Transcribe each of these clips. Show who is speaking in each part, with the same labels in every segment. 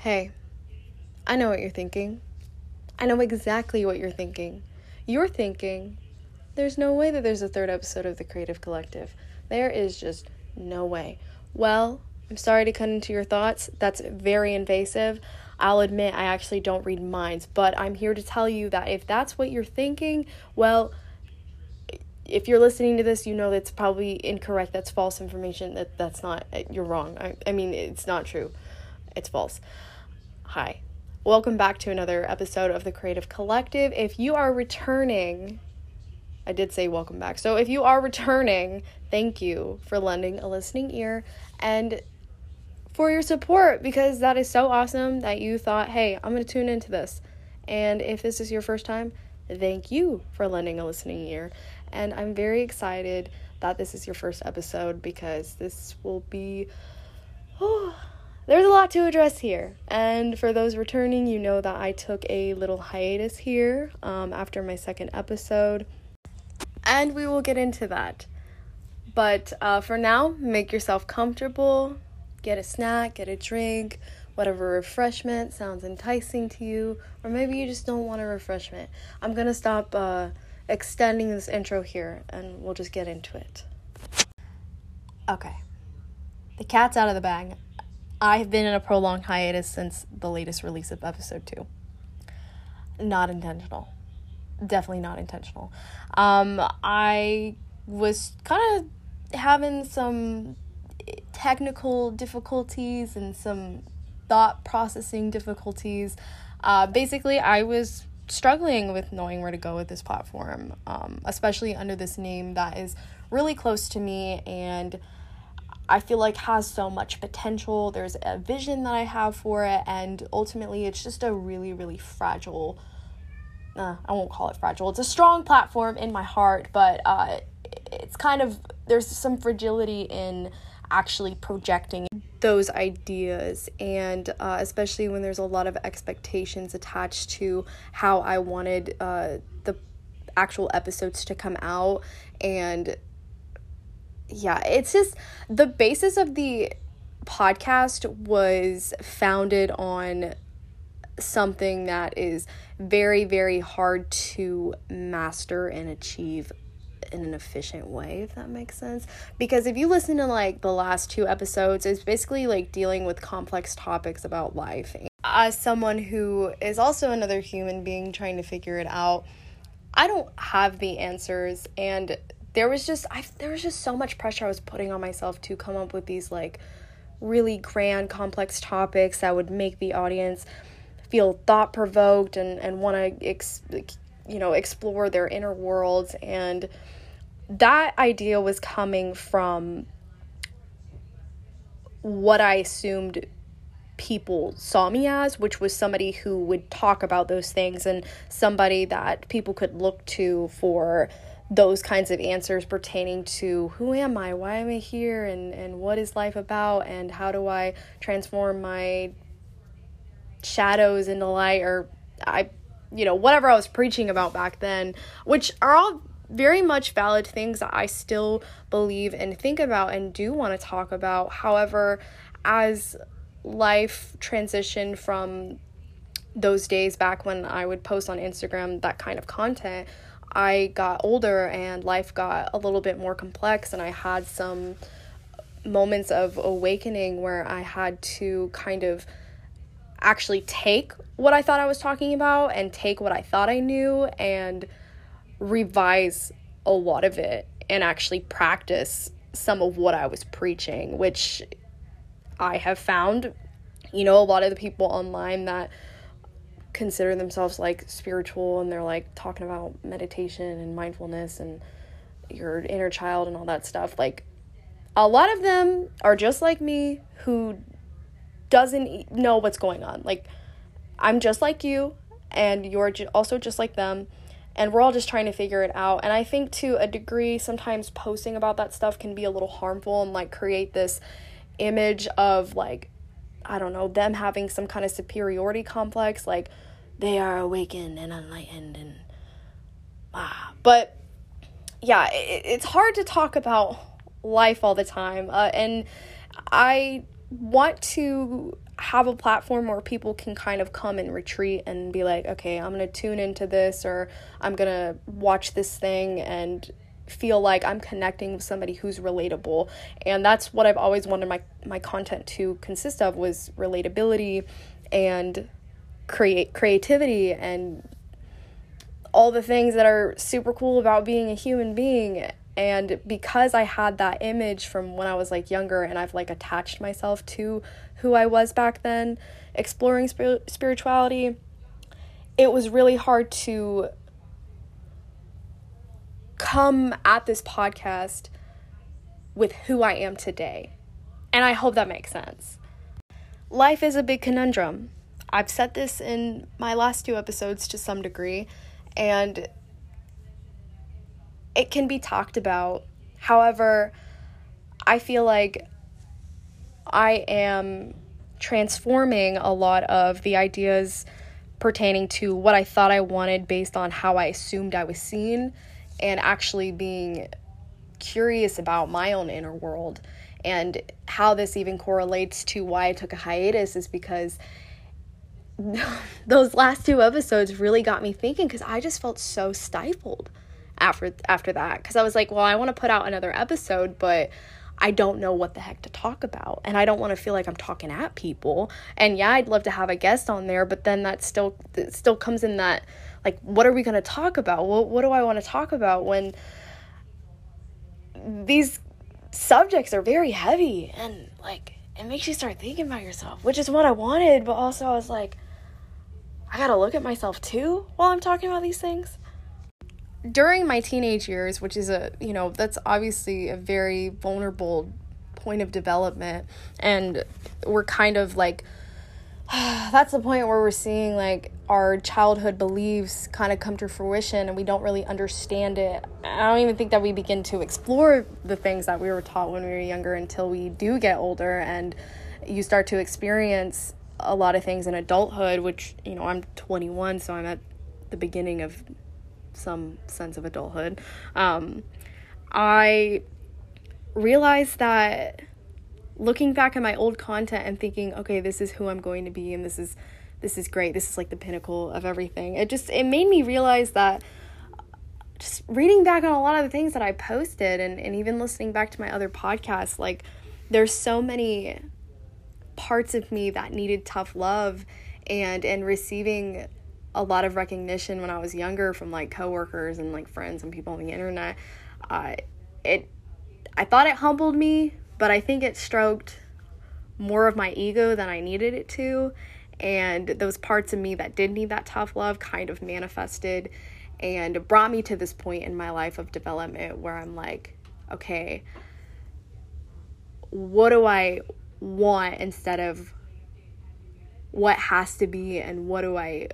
Speaker 1: Hey, I know what you're thinking. I know exactly what you're thinking. You're thinking, there's no way that there's a third episode of The Creative Collective. There is just no way. Well, I'm sorry to cut into your thoughts. That's very invasive. I'll admit I actually don't read minds, but I'm here to tell you that if that's what you're thinking, well, if you're listening to this, you know that's probably incorrect. That's false information. That that's not. You're wrong. I, I mean, it's not true. It's false. Hi. Welcome back to another episode of the Creative Collective. If you are returning, I did say welcome back. So if you are returning, thank you for lending a listening ear and for your support because that is so awesome that you thought, hey, I'm going to tune into this. And if this is your first time, thank you for lending a listening ear. And I'm very excited that this is your first episode because this will be. There's a lot to address here. And for those returning, you know that I took a little hiatus here um, after my second episode. And we will get into that. But uh, for now, make yourself comfortable, get a snack, get a drink, whatever refreshment sounds enticing to you, or maybe you just don't want a refreshment. I'm gonna stop uh, extending this intro here and we'll just get into it. Okay, the cat's out of the bag. I have been in a prolonged hiatus since the latest release of episode two. Not intentional. Definitely not intentional. Um, I was kind of having some technical difficulties and some thought processing difficulties. Uh, basically, I was struggling with knowing where to go with this platform, um, especially under this name that is really close to me and I feel like has so much potential. There's a vision that I have for it, and ultimately, it's just a really, really fragile. Uh, I won't call it fragile. It's a strong platform in my heart, but uh, it's kind of there's some fragility in actually projecting those ideas, and uh, especially when there's a lot of expectations attached to how I wanted uh, the actual episodes to come out, and yeah, it's just the basis of the podcast was founded on something that is very, very hard to master and achieve in an efficient way, if that makes sense. Because if you listen to like the last two episodes, it's basically like dealing with complex topics about life. As someone who is also another human being trying to figure it out, I don't have the answers and there was just I there was just so much pressure I was putting on myself to come up with these like really grand complex topics that would make the audience feel thought provoked and and want to ex- you know explore their inner worlds. And that idea was coming from what I assumed people saw me as, which was somebody who would talk about those things and somebody that people could look to for those kinds of answers pertaining to who am I, why am I here, and, and what is life about, and how do I transform my shadows into light, or I, you know, whatever I was preaching about back then, which are all very much valid things that I still believe and think about and do want to talk about. However, as life transitioned from those days back when I would post on Instagram that kind of content, I got older and life got a little bit more complex, and I had some moments of awakening where I had to kind of actually take what I thought I was talking about and take what I thought I knew and revise a lot of it and actually practice some of what I was preaching, which I have found, you know, a lot of the people online that consider themselves like spiritual and they're like talking about meditation and mindfulness and your inner child and all that stuff like a lot of them are just like me who doesn't know what's going on. Like i'm just like you and you're also just like them and we're all just trying to figure it out. And i think to a degree sometimes posting about that stuff can be a little harmful and like create this image of like I don't know, them having some kind of superiority complex, like they are awakened and enlightened and ah. But yeah, it, it's hard to talk about life all the time. Uh, and I want to have a platform where people can kind of come and retreat and be like, okay, I'm going to tune into this or I'm going to watch this thing and feel like I'm connecting with somebody who's relatable. And that's what I've always wanted my my content to consist of was relatability and create creativity and all the things that are super cool about being a human being and because I had that image from when I was like younger and I've like attached myself to who I was back then exploring spir- spirituality it was really hard to come at this podcast with who I am today. And I hope that makes sense. Life is a big conundrum. I've said this in my last two episodes to some degree, and it can be talked about. However, I feel like I am transforming a lot of the ideas pertaining to what I thought I wanted based on how I assumed I was seen and actually being curious about my own inner world and how this even correlates to why I took a hiatus is because those last two episodes really got me thinking cuz I just felt so stifled after after that cuz I was like, well, I want to put out another episode, but I don't know what the heck to talk about. And I don't want to feel like I'm talking at people. And yeah, I'd love to have a guest on there, but then that still still comes in that like what are we going to talk about? What what do I want to talk about when these subjects are very heavy and like it makes you start thinking about yourself, which is what I wanted, but also I was like I got to look at myself too while I'm talking about these things during my teenage years, which is a, you know, that's obviously a very vulnerable point of development. And we're kind of like, that's the point where we're seeing like our childhood beliefs kind of come to fruition and we don't really understand it. I don't even think that we begin to explore the things that we were taught when we were younger until we do get older and you start to experience a lot of things in adulthood, which, you know, I'm 21, so I'm at the beginning of some sense of adulthood, um, I realized that looking back at my old content and thinking, okay, this is who I'm going to be, and this is this is great. This is like the pinnacle of everything. It just it made me realize that just reading back on a lot of the things that I posted and, and even listening back to my other podcasts, like there's so many parts of me that needed tough love and and receiving a lot of recognition when I was younger from like coworkers and like friends and people on the internet. Uh, it, I thought it humbled me, but I think it stroked more of my ego than I needed it to. And those parts of me that did need that tough love kind of manifested and brought me to this point in my life of development where I'm like, okay, what do I want instead of what has to be and what do I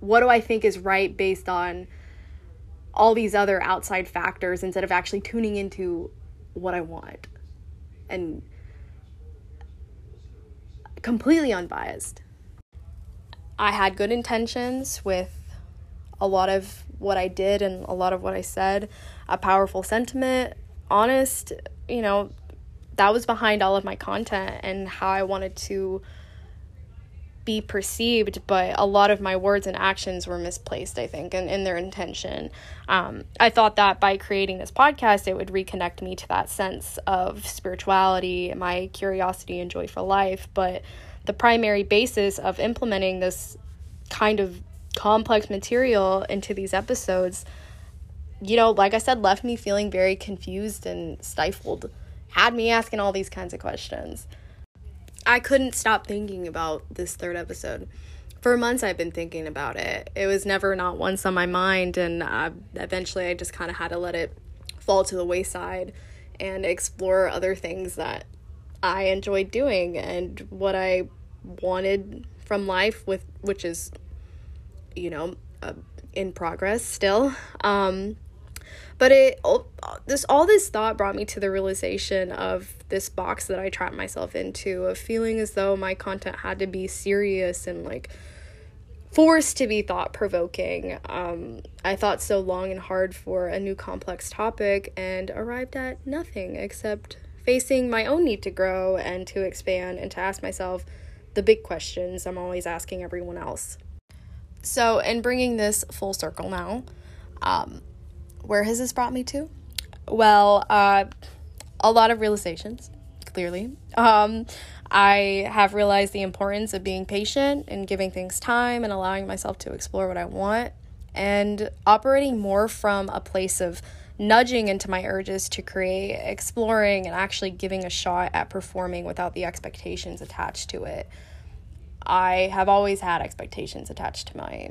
Speaker 1: what do I think is right based on all these other outside factors instead of actually tuning into what I want and completely unbiased. I had good intentions with a lot of what I did and a lot of what I said, a powerful sentiment, honest, you know, that was behind all of my content and how I wanted to be perceived, but a lot of my words and actions were misplaced, I think, in, in their intention. Um, I thought that by creating this podcast, it would reconnect me to that sense of spirituality, my curiosity, and joy for life. But the primary basis of implementing this kind of complex material into these episodes, you know, like I said, left me feeling very confused and stifled, had me asking all these kinds of questions. I couldn't stop thinking about this third episode. For months, I've been thinking about it. It was never not once on my mind, and uh, eventually, I just kind of had to let it fall to the wayside and explore other things that I enjoyed doing and what I wanted from life, with which is, you know, uh, in progress still. Um, but it all this all this thought brought me to the realization of this box that I trapped myself into of feeling as though my content had to be serious and like forced to be thought provoking. Um, I thought so long and hard for a new complex topic and arrived at nothing except facing my own need to grow and to expand and to ask myself, the big questions I'm always asking everyone else. So, in bringing this full circle now, um, where has this brought me to? Well, uh, a lot of realizations, clearly. Um, I have realized the importance of being patient and giving things time and allowing myself to explore what I want and operating more from a place of nudging into my urges to create, exploring, and actually giving a shot at performing without the expectations attached to it. I have always had expectations attached to my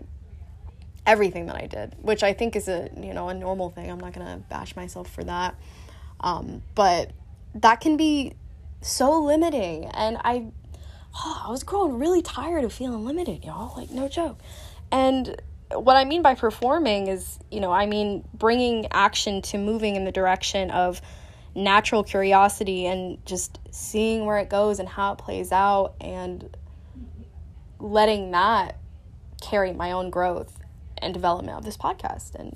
Speaker 1: everything that I did, which I think is a you know a normal thing. I'm not gonna bash myself for that, um, but that can be so limiting, and I oh, I was growing really tired of feeling limited, y'all. Like no joke, and what I mean by performing is, you know, I mean bringing action to moving in the direction of natural curiosity and just seeing where it goes and how it plays out and letting that carry my own growth and development of this podcast and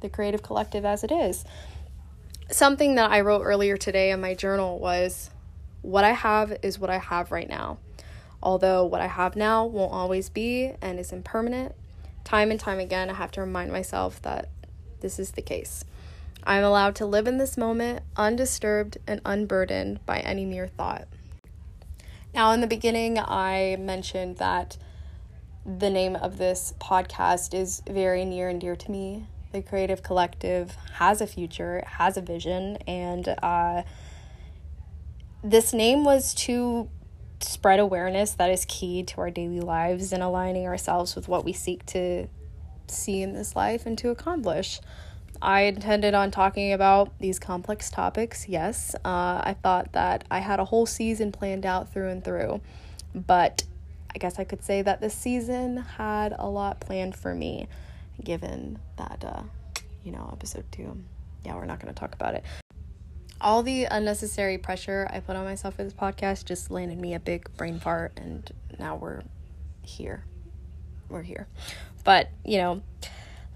Speaker 1: the creative collective as it is. Something that I wrote earlier today in my journal was what I have is what I have right now. Although what I have now won't always be and is impermanent, time and time again, I have to remind myself that this is the case. I'm allowed to live in this moment undisturbed and unburdened by any mere thought. Now, in the beginning, I mentioned that the name of this podcast is very near and dear to me. The Creative Collective has a future, has a vision, and uh, this name was to spread awareness that is key to our daily lives and aligning ourselves with what we seek to see in this life and to accomplish. I intended on talking about these complex topics, yes. Uh, I thought that I had a whole season planned out through and through, but I guess I could say that this season had a lot planned for me, given that, uh, you know, episode two. Yeah, we're not going to talk about it. All the unnecessary pressure I put on myself for this podcast just landed me a big brain fart, and now we're here. We're here. But, you know,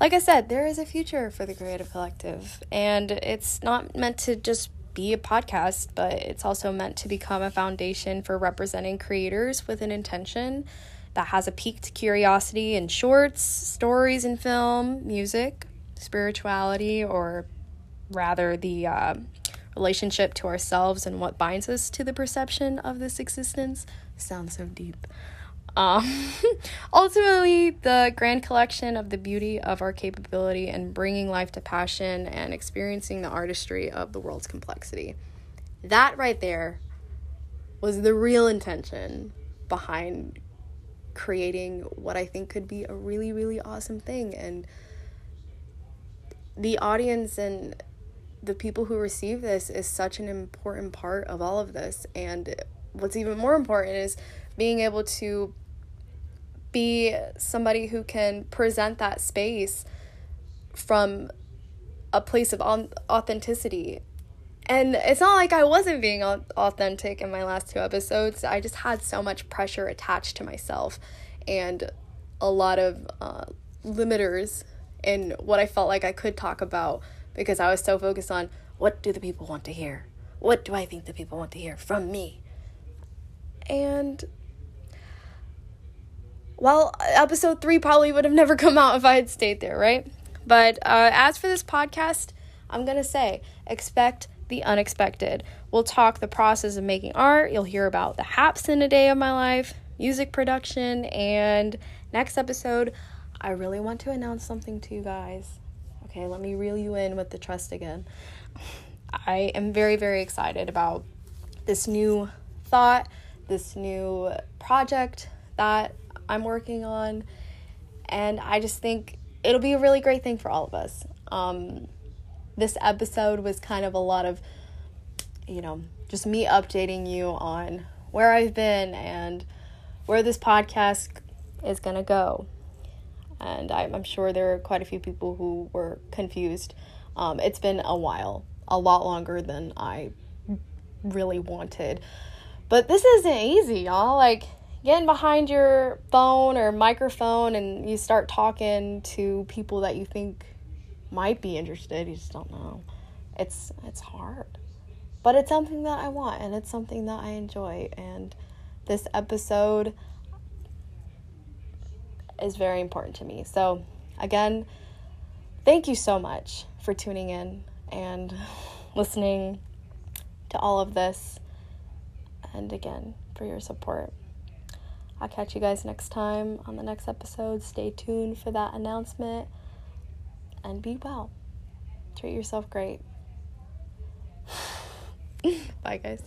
Speaker 1: like I said, there is a future for the Creative Collective, and it's not meant to just be a podcast, but it's also meant to become a foundation for representing creators with an intention that has a piqued curiosity in shorts, stories in film, music, spirituality, or rather the uh, relationship to ourselves and what binds us to the perception of this existence. Sounds so deep. Um, ultimately, the grand collection of the beauty of our capability and bringing life to passion and experiencing the artistry of the world's complexity. That right there was the real intention behind creating what I think could be a really, really awesome thing. And the audience and the people who receive this is such an important part of all of this. And what's even more important is being able to be somebody who can present that space from a place of authenticity. And it's not like I wasn't being authentic in my last two episodes. I just had so much pressure attached to myself and a lot of uh, limiters in what I felt like I could talk about because I was so focused on what do the people want to hear? What do I think the people want to hear from me? And well, episode three probably would have never come out if I had stayed there, right? But uh, as for this podcast, I'm going to say expect the unexpected. We'll talk the process of making art. You'll hear about the haps in a day of my life, music production, and next episode, I really want to announce something to you guys. Okay, let me reel you in with the trust again. I am very, very excited about this new thought, this new project that I'm working on. And I just think it'll be a really great thing for all of us. Um, this episode was kind of a lot of, you know, just me updating you on where I've been and where this podcast is going to go. And I'm sure there are quite a few people who were confused. Um, it's been a while, a lot longer than I really wanted. But this isn't easy, y'all. Like, getting behind your phone or microphone and you start talking to people that you think might be interested, you just don't know. It's it's hard. But it's something that I want and it's something that I enjoy and This episode is very important to me. So, again, thank you so much for tuning in and listening to all of this. And again, for your support. I'll catch you guys next time on the next episode. Stay tuned for that announcement and be well. Treat yourself great. Bye, guys.